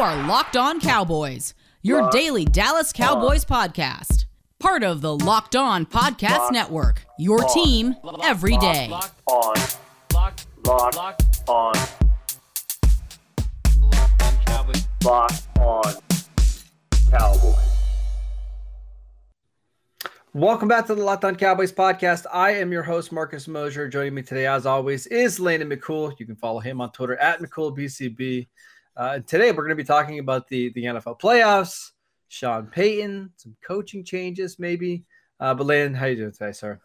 Are Locked On Cowboys, your daily Dallas Cowboys podcast. Part of the Locked On Podcast Network, your team every day. on, locked, on, locked on Cowboys. Welcome back to the Locked On Cowboys podcast. I am your host, Marcus Mosher. Joining me today, as always, is Landon McCool. You can follow him on Twitter at McCoolBCB. Uh, and today, we're going to be talking about the, the NFL playoffs, Sean Payton, some coaching changes, maybe. Uh, but Landon, how you doing today, sir?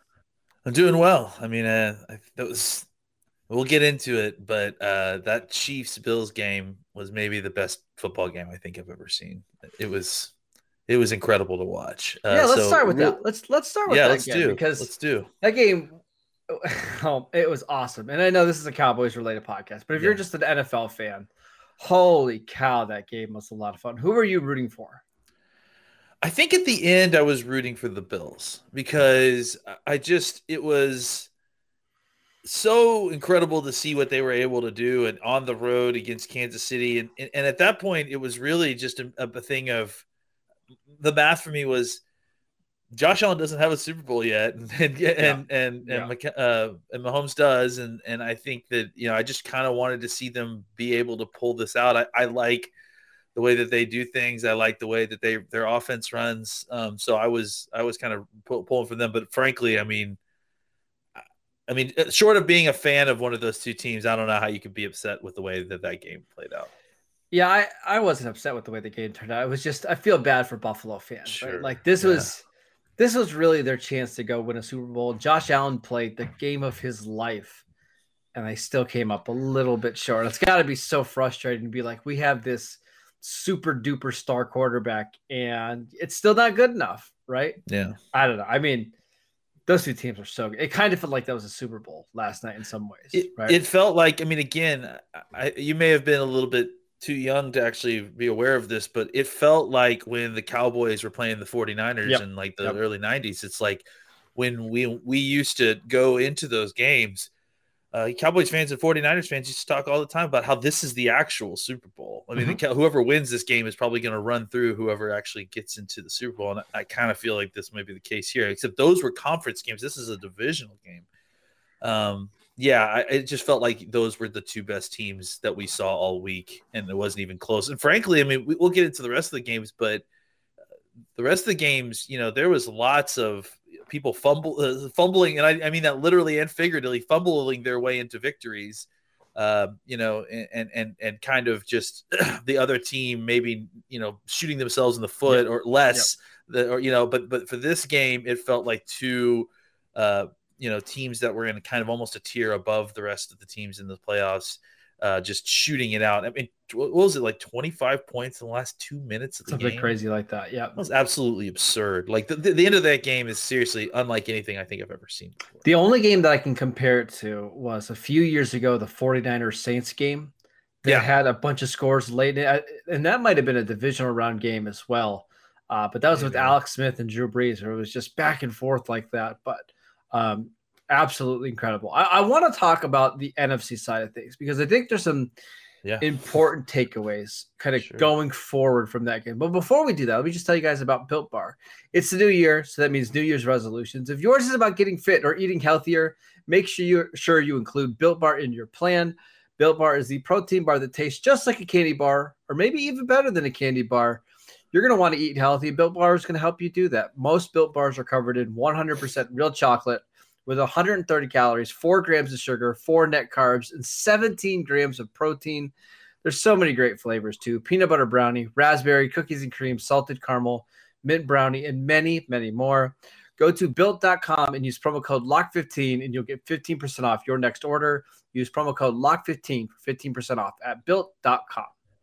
I'm doing well. I mean, uh, I, that was. We'll get into it, but uh, that Chiefs Bills game was maybe the best football game I think I've ever seen. It was, it was incredible to watch. Uh, yeah, let's so start with that. Let's let's start with Yeah, that let's again, do because let's do. that game, oh, it was awesome. And I know this is a Cowboys related podcast, but if you're just an NFL fan, holy cow, that game was a lot of fun. Who were you rooting for? I think at the end I was rooting for the Bills because I just it was so incredible to see what they were able to do and on the road against Kansas City and and, and at that point it was really just a, a thing of the math for me was Josh Allen doesn't have a Super Bowl yet and and and and, Yeah. and, Mc- uh, and Mahomes does and and I think that you know I just kind of wanted to see them be able to pull this out. I, I like the way that they do things. I like the way that they their offense runs. Um, so I was I was kind of pull, pulling for them. But frankly, I mean, I- mean, uh, short of being a fan of one of those two teams, I don't know how you could be upset with the way that that game played out. Yeah, I, I wasn't upset with the way the game turned out. It was just I feel bad for Buffalo fans. right? Like this yeah. was this was really their chance to go win a Super Bowl. Josh Allen played the game of his life, and they still came up a little bit short. It's got to be so frustrating to be like, we have this super duper star quarterback, and it's still not good enough, right? Yeah, I don't know. I mean, those two teams are so good. It kind of felt like that was a Super Bowl last night in some ways, it, right? it felt like. I mean, again, I, you may have been a little bit too young to actually be aware of this, but it felt like when the Cowboys were playing the 49ers Yep. in like the Yep. early 90s, it's like when we we used to go into those games. Uh, Cowboys fans and 49ers fans used to talk all the time about how this is the actual Super Bowl. I mean, the, whoever wins this game is probably going to run through whoever actually gets into the Super Bowl. And I, I kind of feel like this may be the case here, except those were conference games. This is a divisional game. Um, yeah, I, it just felt like those were the two best teams that we saw all week, and it wasn't even close. And frankly, I mean, we, we'll get into the rest of the games, but uh, the rest of the games, you know, there was lots of people fumble, uh, fumbling, and I, I mean that literally and figuratively, fumbling their way into victories. Uh, you know, and and and kind of just the other team maybe you know shooting themselves in the foot or less, the, or you know, but but for this game, it felt like two. Uh, you know teams that were in kind of almost a tier above the rest of the teams in the playoffs uh just shooting it out i mean what was it like 25 points in the last two minutes of the Something game crazy like that. Yeah. that was absolutely absurd like the, the, the end of that game is seriously unlike anything i think i've ever seen before The only game that I can compare it to was a few years ago, the 49ers Saints game. They Yeah. had a bunch of scores late, in- and that might have been a divisional round game as well. Uh, but that was with. Alex Smith and Drew Brees, where it was just back and forth like that. But um, absolutely incredible. I, I want to talk about the NFC side of things because I think there's some yeah important takeaways kind of Sure. going forward from that game. But before we do that, let me just tell you guys about Built Bar. It's the new year, so that means New Year's resolutions. If yours is about getting fit or eating healthier, make sure you sure you include Built Bar in your plan. Built Bar is the protein bar that tastes just like a candy bar, or maybe even better than a candy bar. You're going to want to eat healthy. Built Bar is going to help you do that. Most Built Bars are covered in 100% real chocolate with 130 calories, four grams of sugar, four net carbs, and 17 grams of protein. There's so many great flavors too peanut butter brownie, raspberry, cookies and cream, salted caramel, mint brownie, and many, many more. Go to built.com and use promo code LOCK15 and you'll get 15% off your next order. Use promo code LOCK15 for 15% off at built.com.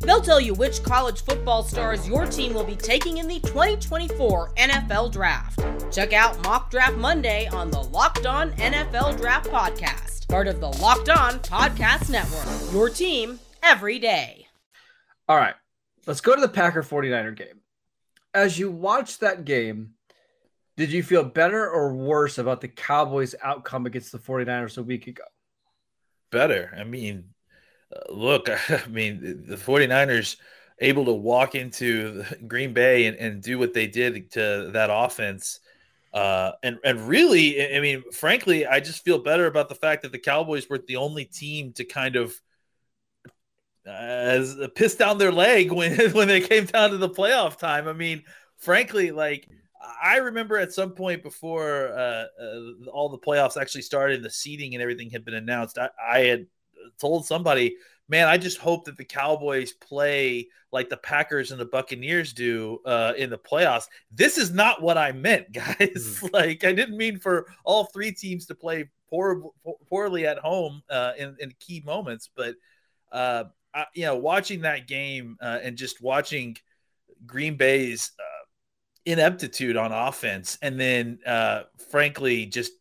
They'll tell you which college football stars your team will be taking in the 2024 NFL Draft. Check out Mock Draft Monday on the Locked On NFL Draft Podcast, part of the Locked On Podcast Network. Your team every day. All right, let's go to the Packer 49er game. As you watch that game, did you feel better or worse about the Cowboys' outcome against the 49ers a week ago? Better. I mean, look, I mean, the 49ers able to walk into Green Bay and, and do what they did to that offense. Uh, and and really, I mean, frankly, I just feel better about the fact that the Cowboys were the only team to kind of uh, piss down their leg when when they came down to the playoff time. I mean, frankly, like I remember at some point before uh, uh, all the playoffs actually started, the seating and everything had been announced. I, I had told somebody, man, I just hope that the Cowboys play like the Packers and the Buccaneers do uh, in the playoffs. This is not what I meant, guys. Mm. like, I didn't mean for all three teams to play poor, poorly at home uh, in, in key moments, but uh, I, you know, watching that game uh, and just watching Green Bay's uh, ineptitude on offense, and then uh, frankly, just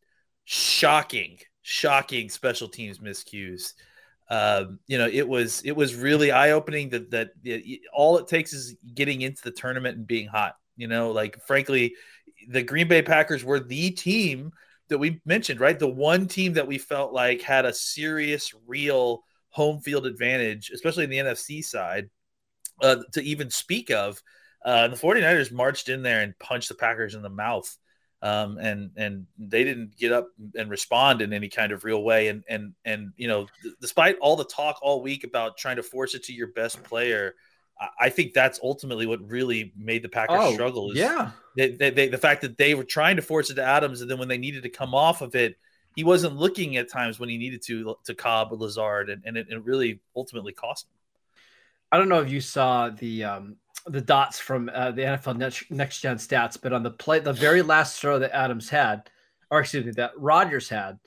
shocking, shocking special teams miscues um, you know, it was it was really eye opening that that it, all it takes is getting into the tournament and being hot. You know, like frankly, the Green Bay Packers were the team that we mentioned, right? The one team that we felt like had a serious, real home field advantage, especially in the NFC side, uh, to even speak of. Uh, the 49ers marched in there and punched the Packers in the mouth um, and and they didn't get up and respond in any kind of real way. And and and you know, th- despite all the talk all week about trying to force it to your best player, I, I think that's ultimately what really made the Packers oh, struggle. Is yeah, they, they, they, the fact that they were trying to force it to Adams, and then when they needed to come off of it, he wasn't looking at times when he needed to to Cobb or Lazard, and, and it, it really ultimately cost him. I don't know if you saw the um, the dots from uh, the NFL next, next gen stats, but on the play, the very last throw that Adams had, or excuse me, that Rodgers had,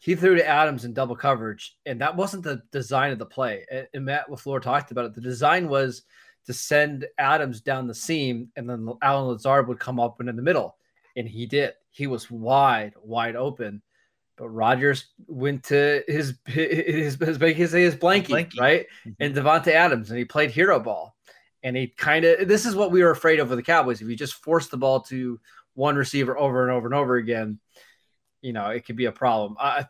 he threw to Adams in double coverage, and that wasn't the design of the play. And, and Matt LaFleur talked about it. The design was to send Adams down the seam, and then Allen Lazard would come up and in the middle, and he did. He was wide, wide open. But Rodgers went to his his his, his, his, his blankie, blankie, right? Mm-hmm. And Davante Adams, and he played hero ball and he kind of this is what we were afraid of with the Cowboys. If you just force the ball to one receiver over and over and over again, you know it could be a problem. Uh,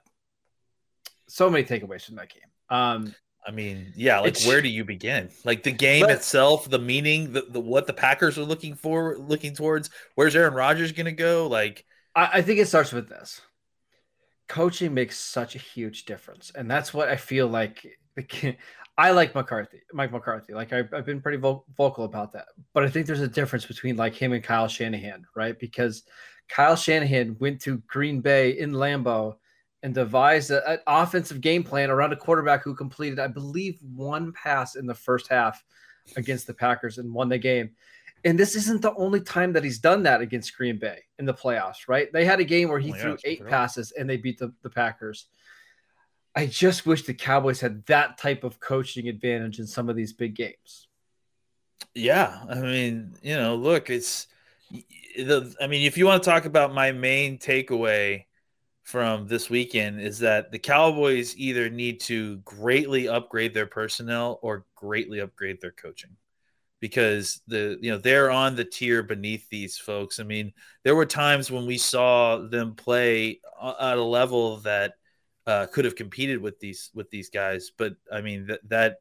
so many takeaways from that game. Um, I mean, yeah, like where do you begin? Like the game but, itself, the meaning, the, the what the Packers are looking for, looking towards. Where's Aaron Rodgers going to go? Like, I, I think it starts with this. Coaching makes such a huge difference, and that's what I feel like. The, I like McCarthy, Mike McCarthy. Like I've, I've been pretty vo- vocal about that, but I think there's a difference between like him and Kyle Shanahan, right? Because Kyle Shanahan went to Green Bay in Lambeau and devised a, an offensive game plan around a quarterback who completed, I believe, one pass in the first half against the Packers and won the game. And this isn't the only time that he's done that against Green Bay in the playoffs, right? They had a game where he oh, threw eight passes and they beat the, the Packers. I just wish the Cowboys had that type of coaching advantage in some of these big games. Yeah, I mean, you know, look, it's the. I mean, if you want to talk about my main takeaway from this weekend is that the Cowboys either need to greatly upgrade their personnel or greatly upgrade their coaching because the you know they're on the tier beneath these folks. I mean, there were times when we saw them play uh, at a level that uh, could have competed with these with these guys. But I mean that that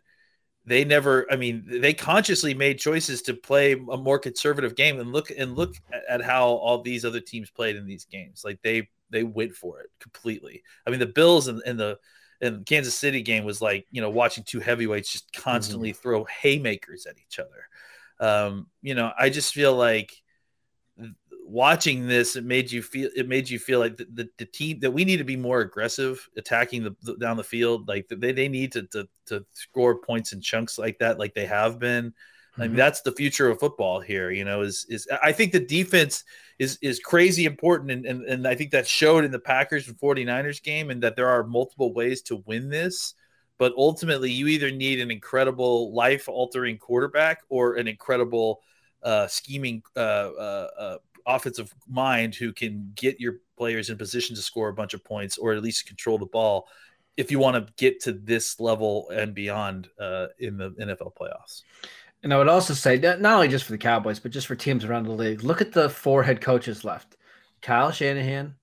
they never. I mean they consciously made choices to play a more conservative game and look and look at how all these other teams played in these games. Like they they went for it completely. I mean the Bills and, and the and Kansas City game was like you know watching two heavyweights just constantly mm-hmm. throw haymakers at each other. Um, you know I just feel like watching this, it made you feel it made you feel like the, the, the team that we need to be more aggressive attacking the, the down the field. Like they, they need to, to to score points in chunks like that, like they have been. I mean, Mhm. that's the future of football here. You know, is is I think the defense is is crazy important, and and, and I think that showed in the Packers and 49ers game, and that there are multiple ways to win this. But ultimately, you either need an incredible life altering quarterback or an incredible uh, scheming uh, uh, uh, offensive mind who can get your players in position to score a bunch of points or at least control the ball if you want to get to this level and beyond uh, in the NFL playoffs. And I would also say that not only just for the Cowboys, but just for teams around the league. Look at the four head coaches left: Kyle Shanahan,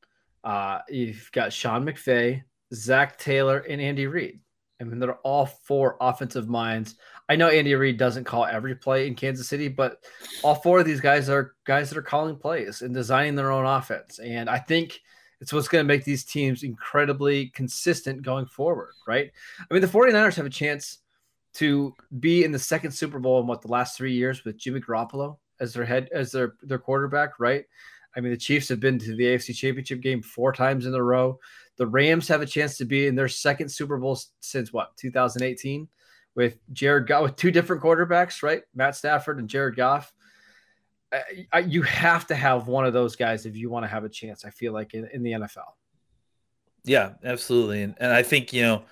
uh, you've got Sean McVay, Zac Taylor, and Andy Reid. I mean, they're all four offensive minds. I know Andy Reid doesn't call every play in Kansas City, but all four of these guys are guys that are calling plays and designing their own offense. And I think it's what's going to make these teams incredibly consistent going forward, right? I mean, the 49ers have a chance to be in the second Super Bowl in what the last three years with Jimmy Garoppolo as their head as their their quarterback, right? I mean, the Chiefs have been to the AFC Championship game four times in a row. The Rams have a chance to be in their second Super Bowl since what 2018 with Jared Goff with two different quarterbacks, right? Matt Stafford and Jared Goff. I, I, you have to have one of those guys if you want to have a chance. I feel like in, in the NFL. Yeah, absolutely. And and I think, you know,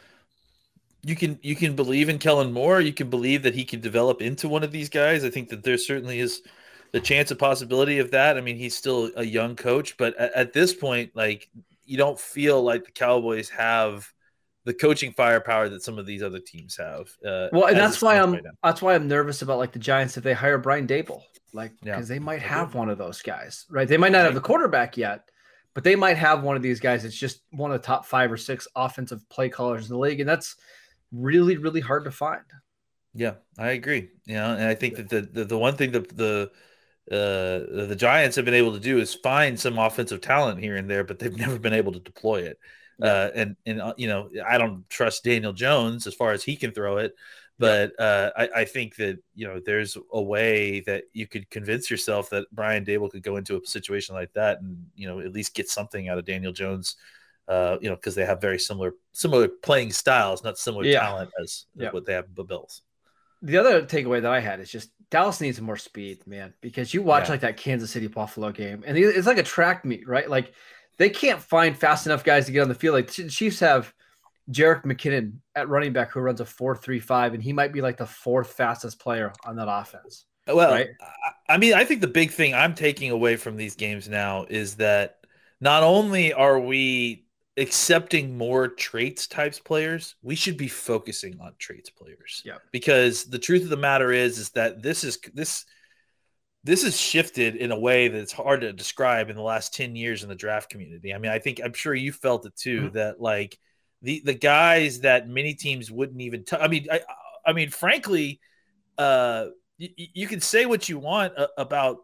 you can you can believe in Kellen Moore, you can believe that he can develop into one of these guys. I think that there certainly is the chance of possibility of that. I mean, he's still a young coach, but at, at this point, like you don't feel like the Cowboys have the coaching firepower that some of these other teams have. Uh, Well, and that's why I'm right that's why I'm nervous about like the Giants if they hire Brian Daboll, like Yeah. because they might have one of those guys, right? They might not have the quarterback yet, but they might have one of these guys that's just one of the top five or six offensive play callers in the league, and that's really really hard to find. Yeah, I agree. You know, and I think that the the, the one thing that the uh, the Giants have been able to do is find some offensive talent here and there, but they've never been able to deploy it. Uh, and and uh, you know, I don't trust Daniel Jones as far as he can throw it, but uh, I, I think that you know there's a way that you could convince yourself that Brian Daboll could go into a situation like that and you know at least get something out of Daniel Jones. Uh, you know, because they have very similar similar playing styles, not similar Yeah. talent as, as Yeah. what they have the Bills. The other takeaway that I had is just Dallas needs more speed, man, because you watch Yeah. like that Kansas City Buffalo game, and it's like a track meet, right? Like they can't find fast enough guys to get on the field. Like the Chiefs have Jerick McKinnon at running back who runs a four three five, and he might be like the fourth fastest player on that offense. Well, right? I- I mean, I think the big thing I'm taking away from these games now is that not only are we accepting more traits types players, we should be focusing on traits players. Yeah. Because the truth of the matter is, is that this is this this has shifted in a way that's hard to describe in the last 10 years in the draft community. I mean, I think I'm sure you felt it too, Mhm. that like the the guys that many teams wouldn't even t- I mean, I I mean, frankly, uh you, you can say what you want uh, about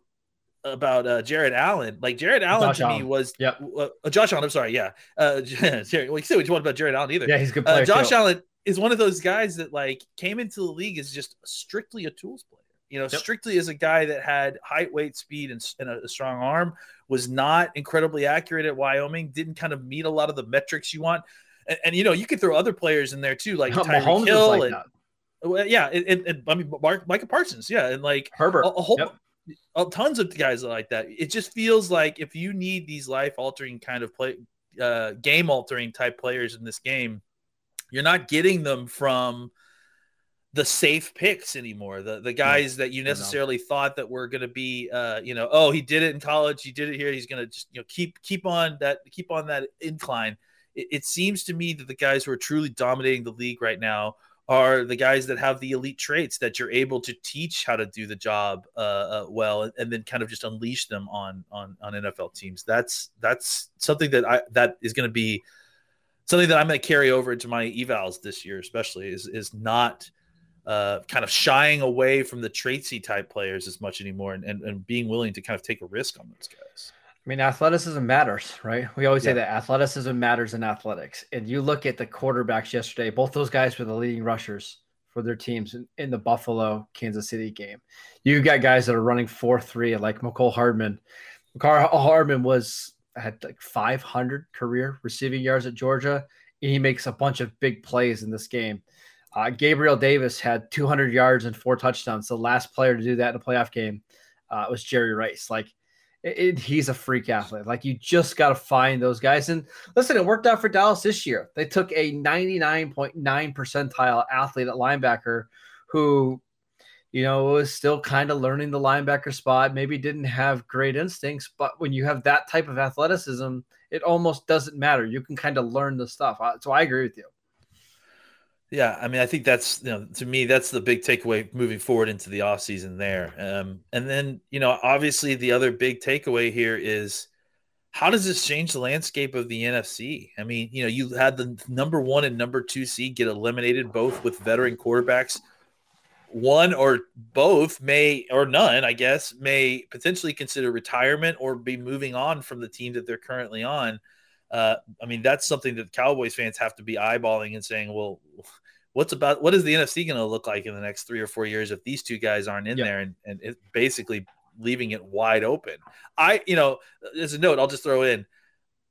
about uh, Jared Allen. Like Jared Allen Josh to me was Yep. uh, uh, Josh Allen. I'm sorry, yeah. Uh, Jared, well, you say what you want about Jared Allen either. Yeah, he's good player. Uh, Josh too. Allen is one of those guys that like came into the league as just strictly a tools player. You know, Yep. strictly as a guy that had height, weight, speed, and, and a, a strong arm. Was not incredibly accurate at Wyoming. Didn't kind of meet a lot of the metrics you want. And, and you know, you could throw other players in there too, like Tyreek Hill like and that. yeah, and, and, and I mean, Mark, Micah Parsons, yeah, and like Herbert. a, a whole Yep. Uh, tons of guys like that. It just feels like if you need these life altering kind of play, uh, game altering type players in this game, you're not getting them from the safe picks anymore. The the guys that you necessarily thought that were going to be, uh, you know, oh, he did it in college, he did it here, he's going to just you know keep keep on that keep on that incline. It, it seems to me that the guys who are truly dominating the league right now are the guys that have the elite traits that you're able to teach how to do the job uh, uh, well, and, and then kind of just unleash them on on on NFL teams. That's that's something that I that is going to be something that I'm going to carry over into my evals this year, especially is is not uh, kind of shying away from the traitsy type players as much anymore, and, and and being willing to kind of take a risk on those guys. I mean, athleticism matters, right? We always say that athleticism matters in athletics. And you look at the quarterbacks yesterday, both those guys were the leading rushers for their teams in, in the Buffalo Kansas City game. You got guys that are running 4 3, like Mecole Hardman. Carl Hardman was had like 500 career receiving yards at Georgia, and he makes a bunch of big plays in this game. Uh, Gabriel Davis had 200 yards and four touchdowns. The last player to do that in a playoff game uh, was Jerry Rice. Like it, it, he's a freak athlete. Like you just got to find those guys. And listen, it worked out for Dallas this year. They took a 99.9 percentile athlete at linebacker who, you know, was still kind of learning the linebacker spot. Maybe didn't have great instincts, but when you have that type of athleticism, it almost doesn't matter. You can kind of learn the stuff. So I agree with you. Yeah, I mean, I think that's you know, to me, that's the big takeaway moving forward into the offseason there. Um, and then, you know, obviously the other big takeaway here is how does this change the landscape of the NFC? I mean, you know, you had the number one and number two seed get eliminated both with veteran quarterbacks. One or both may, or none, I guess, may potentially consider retirement or be moving on from the team that they're currently on. Uh, I mean, that's something that Cowboys fans have to be eyeballing and saying, well, what's about what is the NFC going to look like in the next three or four years if these two guys aren't in there and, and it basically leaving it wide open? I, you know, as a note, I'll just throw in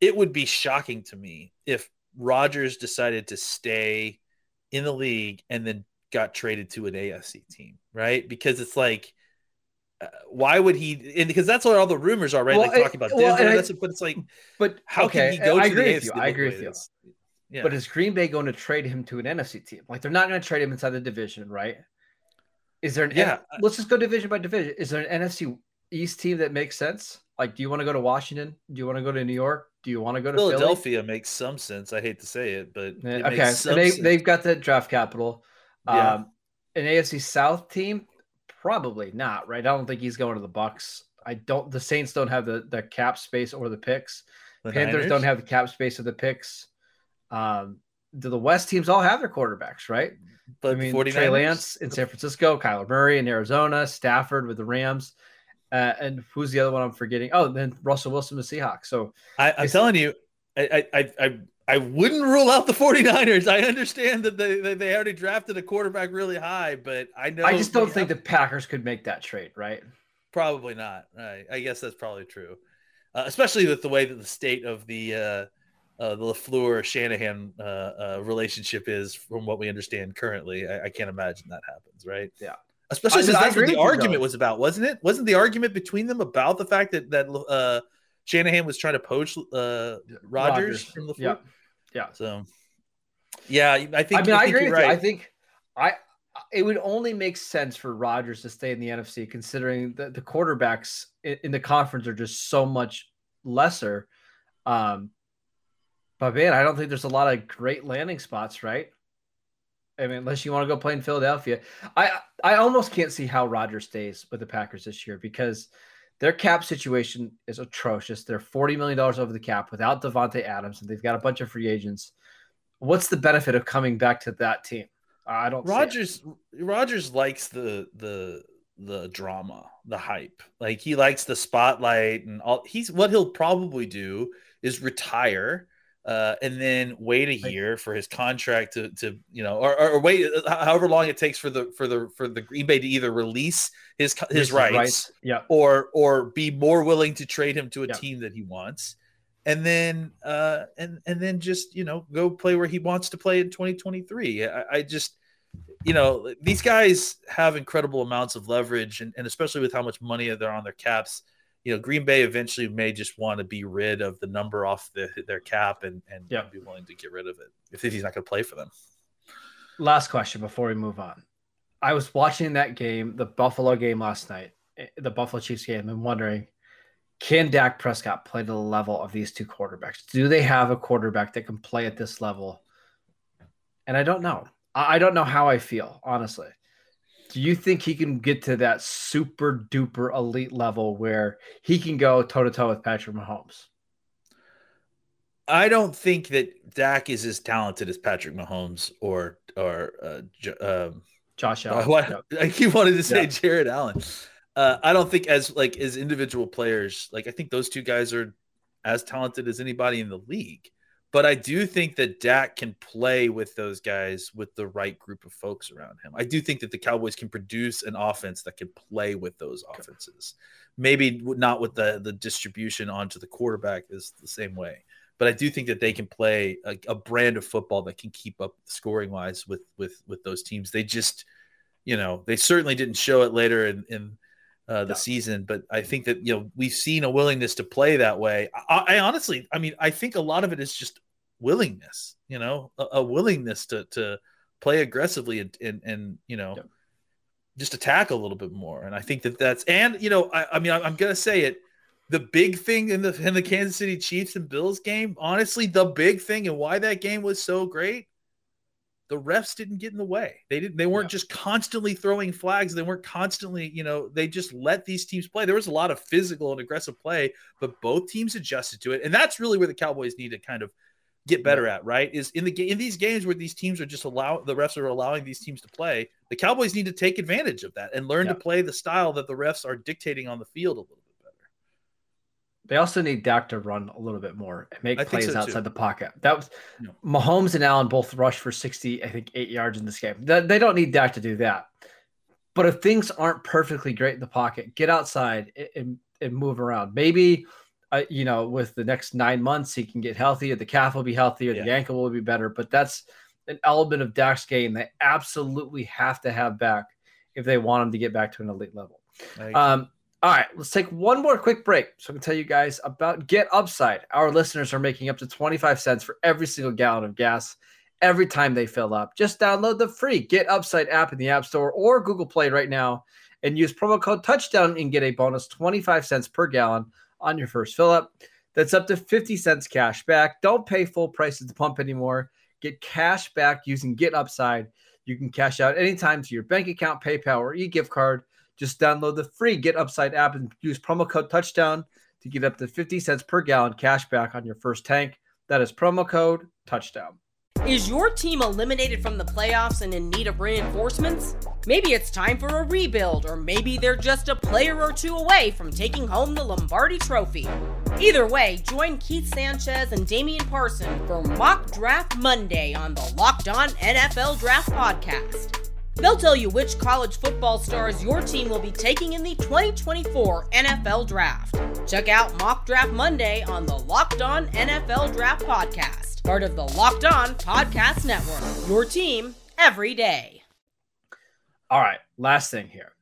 it would be shocking to me if Rodgers decided to stay in the league and then got traded to an AFC team, right? Because it's like, uh, why would he? And because that's what all the rumors are, right? Well, like talking about well, Denver. I, that's, but it's like, but how okay, can he go I to agree the with AFC you. I agree with you. Yeah. But is Green Bay going to trade him to an NFC team? Like they're not going to trade him inside the division, right? Is there an Yeah. let's just go division by division. Is there an NFC East team that makes sense? Like, do you want to go to Washington? Do you want to go to New York? Do you want to go to Philly? Philadelphia makes some sense. I hate to say it, but Yeah, it okay, makes and some they sense. they've got the draft capital. Yeah. Um, an AFC South team, probably not. Right? I don't think he's going to the Bucs. I don't. The Saints don't have the the cap space or the picks. The Panthers Niners? don't have the cap space or the picks. Um, do the West teams all have their quarterbacks, right? but I mean, 49ers? Trey Lance in San Francisco, Kyler Murray in Arizona, Stafford with the Rams, uh, and who's the other one I'm forgetting? Oh, then Russell Wilson with Seahawks. So I, I'm telling you, I, I, I, I, I wouldn't rule out the 49ers. I understand that they, they, they already drafted a quarterback really high, but I know I just don't think have- the Packers could make that trade, right? probably not. Right. I guess that's probably true, uh, especially with the way that the state of the uh, uh, the LaFleur Shanahan uh, uh, relationship is, from what we understand currently. I, I can't imagine that happens, right? Yeah. Especially since that's what the argument was about, wasn't it? Wasn't the argument between them about the fact that that uh, Shanahan was trying to poach uh, Rodgers Rodgers. from LaFleur? Yeah. Yeah. So, yeah, I think. I mean, I, think agree with you. I think I it would only make sense for Rodgers to stay in the NFC, considering that the quarterbacks in, in the conference are just so much lesser. Um, but man, I don't think there's a lot of great landing spots, right? I mean, unless you want to go play in Philadelphia, I I almost can't see how Rodgers stays with the Packers this year because their cap situation is atrocious. They're forty million dollars over the cap without Davante Adams, and they've got a bunch of free agents. What's the benefit of coming back to that team? I don't. Rodgers Rodgers likes the the the drama, the hype. Like he likes the spotlight and all. He's what he'll probably do is retire. Uh, and then wait a year for his contract to, to you know, or, or wait uh, however long it takes for the for the for the Green Bay to either release his his His rights, Yeah. or or be more willing to trade him to a Yeah. team that he wants, and then uh and and then just you know go play where he wants to play in 2023. I, I just you know these guys have incredible amounts of leverage, and, and especially with how much money they're on their caps. You know, Green Bay eventually may just want to be rid of the number off the, their cap and and Yeah. be willing to get rid of it if he's not going to play for them. Last question before we move on. I was watching that game, the Buffalo game last night, eh, the Buffalo Chiefs game, and wondering can Dak Prescott play to the level of these two quarterbacks? Do they have a quarterback that can play at this level? And I don't know. I don't know how I feel, honestly. Do you think he can get to that super duper elite level where he can go toe to toe with Patrick Mahomes? I don't think that Dak is as talented as Patrick Mahomes or or uh, J- um, Josh Uh, Allen. what Yep. I keep wanted to say Yeah. Jared Allen. Uh, I don't think as like as individual players, like I think those two guys are as talented as anybody in the league. But I do think that Dak can play with those guys with the right group of folks around him. I do think that the Cowboys can produce an offense that can play with those offenses. Maybe not with the the distribution onto the quarterback is the same way, but I do think that they can play a, a brand of football that can keep up scoring wise with with with those teams. They just, you know, they certainly didn't show it later in in uh, the season, but I think that you know we've seen a willingness to play that way. I, I, honestly, I mean, I think a lot of it is just willingness. You know, a, a willingness to to play aggressively and and, and you know. Yep. Just attack a little bit more, and I think that that's and you know I, I mean I'm gonna say it the big thing in the in the Kansas City Chiefs and Bills game, honestly, the big thing and why that game was so great the refs didn't get in the way. They didn't. They weren't yeah. just constantly throwing flags. They weren't constantly, you know, they just let these teams play. There was a lot of physical and aggressive play, but both teams adjusted to it, and that's really where the Cowboys need to kind of get better at. Right? Is in the in these games where these teams are just allow the refs are allowing these teams to play. The Cowboys need to take advantage of that and learn yeah. to play the style that the refs are dictating on the field a little they also need Dak to run a little bit more and make I plays so outside too. the pocket. That was no. Mahomes and Allen both rushed for 60, I think, eight yards in this game. They don't need Dak to do that. But if things aren't perfectly great in the pocket, get outside and, and move around. Maybe, uh, you know, with the next nine months, he can get healthier. The calf will be healthier. Yeah. The ankle will be better. But that's an element of Dak's game they absolutely have to have back if they want him to get back to an elite level. Um, all right, let's take one more quick break so I can tell you guys about Get Upside. Our listeners are making up to 25 cents for every single gallon of gas every time they fill up. Just download the free Get Upside app in the App Store or Google Play right now and use promo code touchdown and get a bonus 25 cents per gallon on your first fill up. That's up to 50 cents cash back. Don't pay full price at the pump anymore. Get cash back using Get Upside. You can cash out anytime to your bank account, PayPal, or e gift card. Just download the free Get Upside app and use promo code touchdown to get up to 50 cents per gallon cash back on your first tank. That is promo code touchdown. Is your team eliminated from the playoffs and in need of reinforcements? Maybe it's time for a rebuild, or maybe they're just a player or two away from taking home the Lombardi Trophy. Either way, join Keith Sanchez and Damian Parson for Mock Draft Monday on the Locked On NFL Draft Podcast. They'll tell you which college football stars your team will be taking in the 2024 NFL Draft. Check out Mock Draft Monday on the Locked On NFL Draft Podcast, part of the Locked On Podcast Network. Your team every day. All right, last thing here.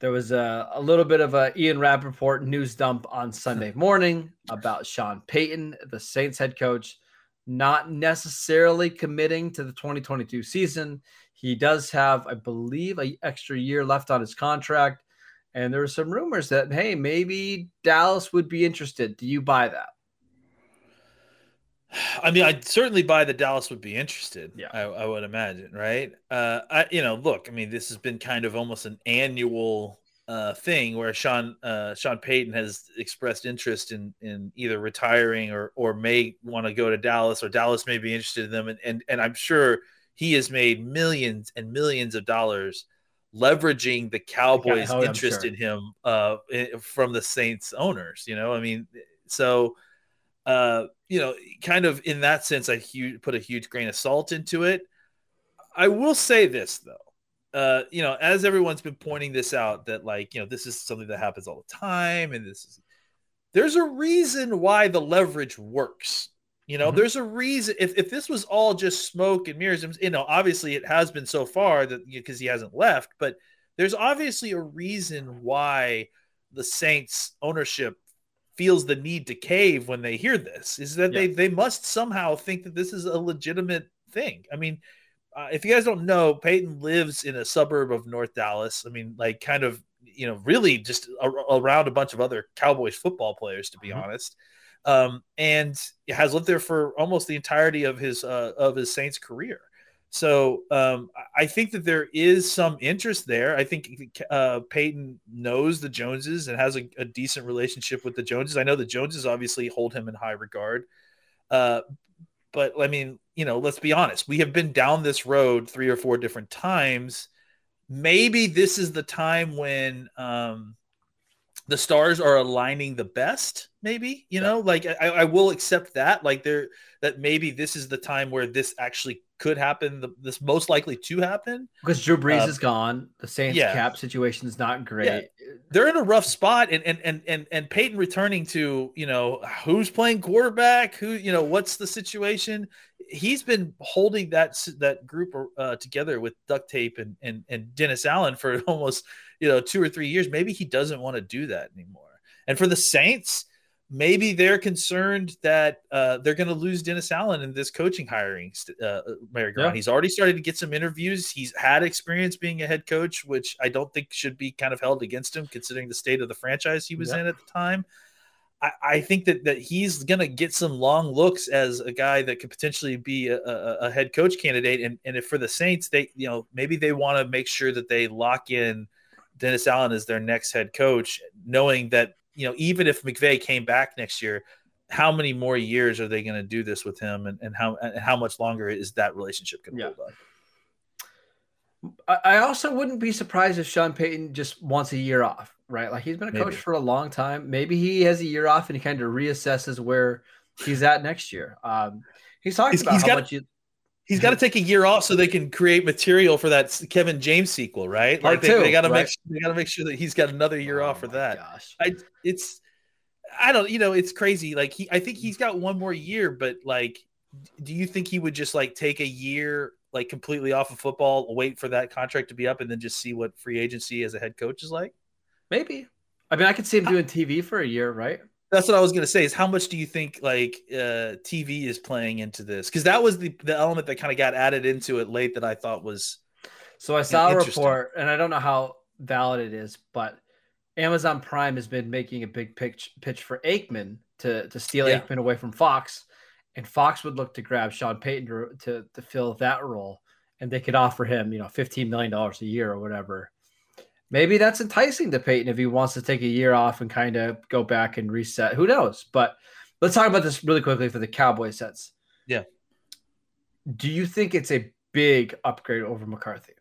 There was a, a little bit of a Ian Rapoport news dump on Sunday morning about Sean Payton, the Saints head coach, not necessarily committing to the 2022 season. He does have, I believe, an extra year left on his contract. And there are some rumors that, hey, maybe Dallas would be interested. Do you buy that? I mean, I'd certainly buy that Dallas would be interested. Yeah, I, I would imagine, right? Uh, I, you know, look, I mean, this has been kind of almost an annual uh, thing where Sean uh, Sean Payton has expressed interest in in either retiring or or may want to go to Dallas or Dallas may be interested in them, and and and I'm sure he has made millions and millions of dollars leveraging the Cowboys' yeah, interest sure. in him uh, from the Saints owners. You know, I mean, so uh, you know, kind of in that sense, I hu- put a huge grain of salt into it. I will say this though. Uh, you know, as everyone's been pointing this out, that like, you know, this is something that happens all the time, and this is there's a reason why the leverage works. You know, mm-hmm. there's a reason. If, if this was all just smoke and mirrors, you know, obviously it has been so far that because he hasn't left, but there's obviously a reason why the Saints ownership feels the need to cave when they hear this is that yeah. they they must somehow think that this is a legitimate thing. I mean, uh, if you guys don't know, Payton lives in a suburb of North Dallas. I mean, like kind of you know, really just a, around a bunch of other Cowboys football players, to be mm-hmm. honest um, and has lived there for almost the entirety of his uh, of his Saints career. So um, I think that there is some interest there. I think uh, Payton knows the Joneses and has a, a, decent relationship with the Joneses. I know the Joneses obviously hold him in high regard. Uh, but I mean, you know, let's be honest. We have been down this road three or four different times. Maybe this is the time when um, the stars are aligning the best maybe you know like I, I will accept that like there that maybe this is the time where this actually could happen the, this most likely to happen because Drew Brees Uh, is gone. The Saints yeah. cap situation is not great. They're in a rough spot and and and and, and Payton returning to you know who's playing quarterback? Who you know what's the situation? He's been holding that that group uh, together with duct tape and, and and Dennis Allen for almost you know two or three years. Maybe he doesn't want to do that anymore. And for the Saints maybe they're concerned that uh, they're going to lose Dennis Allen in this coaching hiring. st- Uh, Mary Yeah. He's already started to get some interviews. He's had experience being a head coach, which I don't think should be kind of held against him, considering the state of the franchise he was Yeah. in at the time. I, I think that that he's going to get some long looks as a guy that could potentially be a, a, a head coach candidate. And and if for the Saints, they you know maybe they want to make sure that they lock in Dennis Allen as their next head coach, knowing that you know even if McVay came back next year, how many more years are they going to do this with him, and, and how and how much longer is that relationship going to Yeah. hold up? I also wouldn't be surprised if Sean Payton just wants a year off, right? Like he's been a coach Maybe. for a long time. Maybe he has a year off and he kind of reassesses where he's at next year. Um, he's talking He's- about he's how got- much you, He's got to take a year off so they can create material for that Kevin James sequel, right? Part Like they, they got to right? make they got to make sure that he's got another year Oh off for oh that. Gosh. I it's I don't you know it's crazy. Like he I think he's got one more year, but like, do you think he would just like take a year like completely off of football, wait for that contract to be up, and then just see what free agency as a head coach is like? Maybe. I mean, I could see him doing TV for a year, right? That's what I was gonna say. Is how much do you think like uh TV is playing into this? Because that was the the element that kind of got added into it late that I thought was So I saw a report, and I don't know how valid it is, but Amazon Prime has been making a big pitch pitch for Aikman to to steal Yeah. Aikman away from Fox, and Fox would look to grab Sean Payton to, to to fill that role, and they could offer him, you know, fifteen million dollars a year or whatever. Maybe that's enticing to Payton if he wants to take a year off and kind of go back and reset. Who knows? But let's talk about this really quickly for the Cowboy sets. Yeah. Do you think it's a big upgrade over McCarthy?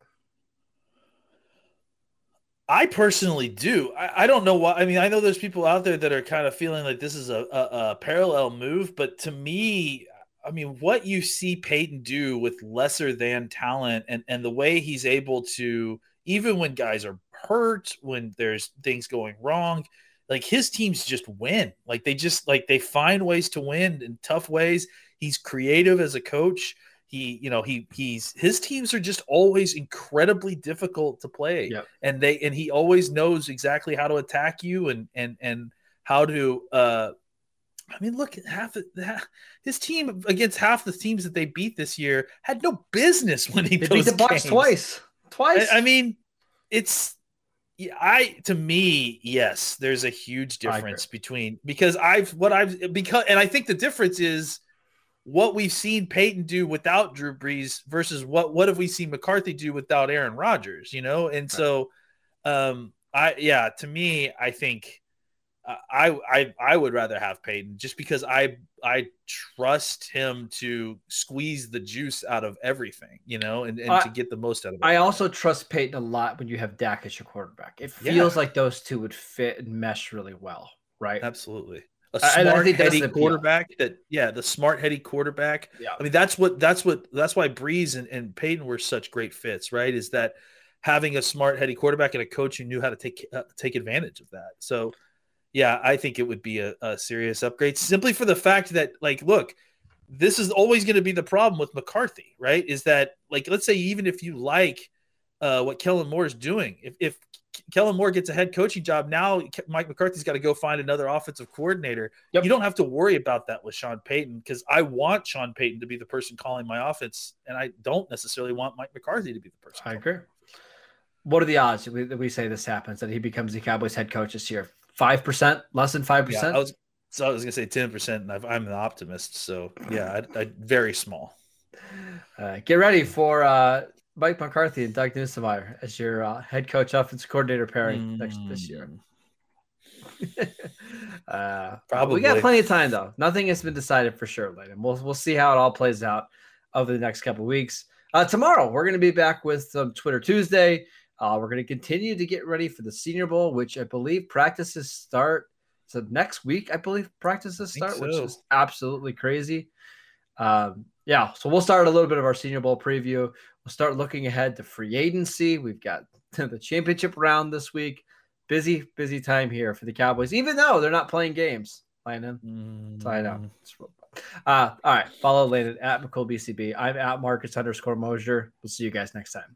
I personally do. I, I don't know why. I mean, I know there's people out there that are kind of feeling like this is a, a, a parallel move, but to me, I mean, what you see Payton do with lesser than talent and, and the way he's able to, even when guys are hurt, when there's things going wrong, like his teams just win. Like they just like they find ways to win in tough ways. He's creative as a coach. He, you know, he he's his teams are just always incredibly difficult to play Yep. and they and he always knows exactly how to attack you and and and how to uh I mean, look at half of that. His team against half the teams that they beat this year had no business winning They beat the Bucs twice. Twice. I, I mean, it's I to me, yes, there's a huge difference between because I've what I've because and I think the difference is what we've seen Payton do without Drew Brees versus what what have we seen McCarthy do without Aaron Rodgers, you know? And so um I yeah, to me, I think I I I would rather have Payton just because I I trust him to squeeze the juice out of everything, you know, and, and I- to get the most out of it. I also trust Payton a lot when you have Dak as your quarterback. It Yeah. feels like those two would fit and mesh really well, right? Absolutely. A smart, heady appeal. quarterback that, yeah, the smart, heady quarterback. Yeah. I mean, that's what, that's what, that's why Brees and, and Payton were such great fits, right? Is that having a smart, heady quarterback and a coach who knew how to take, uh, take advantage of that. So, yeah, I think it would be a, a serious upgrade simply for the fact that, like, look, this is always going to be the problem with McCarthy, right? Is that, like, let's say, even if you like uh, what Kellen Moore is doing, if, if Kellen Moore gets a head coaching job. Now Mike McCarthy's got to go find another offensive coordinator. Yep. You don't have to worry about that with Sean Payton because I want Sean Payton to be the person calling my offense, and I don't necessarily want Mike McCarthy to be the person. I agree. What are the odds that we, that we say this happens that he becomes the Cowboys head coach this year? Five percent, less than five Yeah, percent. I was so I was gonna say ten percent, and I've, I'm an optimist, so yeah, I, I, very small. Uh, get ready for uh, Mike McCarthy and Doug Nussmeier as your uh, head coach, offensive coordinator pairing next this year. Mm, Uh, Probably. we got plenty of time though. Nothing has been decided for sure, Landon. We'll we'll see how it all plays out over the next couple of weeks. Uh, tomorrow we're going to be back with some Twitter Tuesday. Uh, we're going to continue to get ready for the Senior Bowl, which I believe practices start. So next week, I believe practices start, which is absolutely crazy. Um, yeah, so we'll start a little bit of our Senior Bowl preview. We'll start looking ahead to free agency. We've got the championship round this week. Busy, busy time here for the Cowboys, even though they're not playing games. Landon, so I know. Uh, all right, follow Landon at McCoolBCB. I'm at Marcus underscore Mosher. We'll see you guys next time.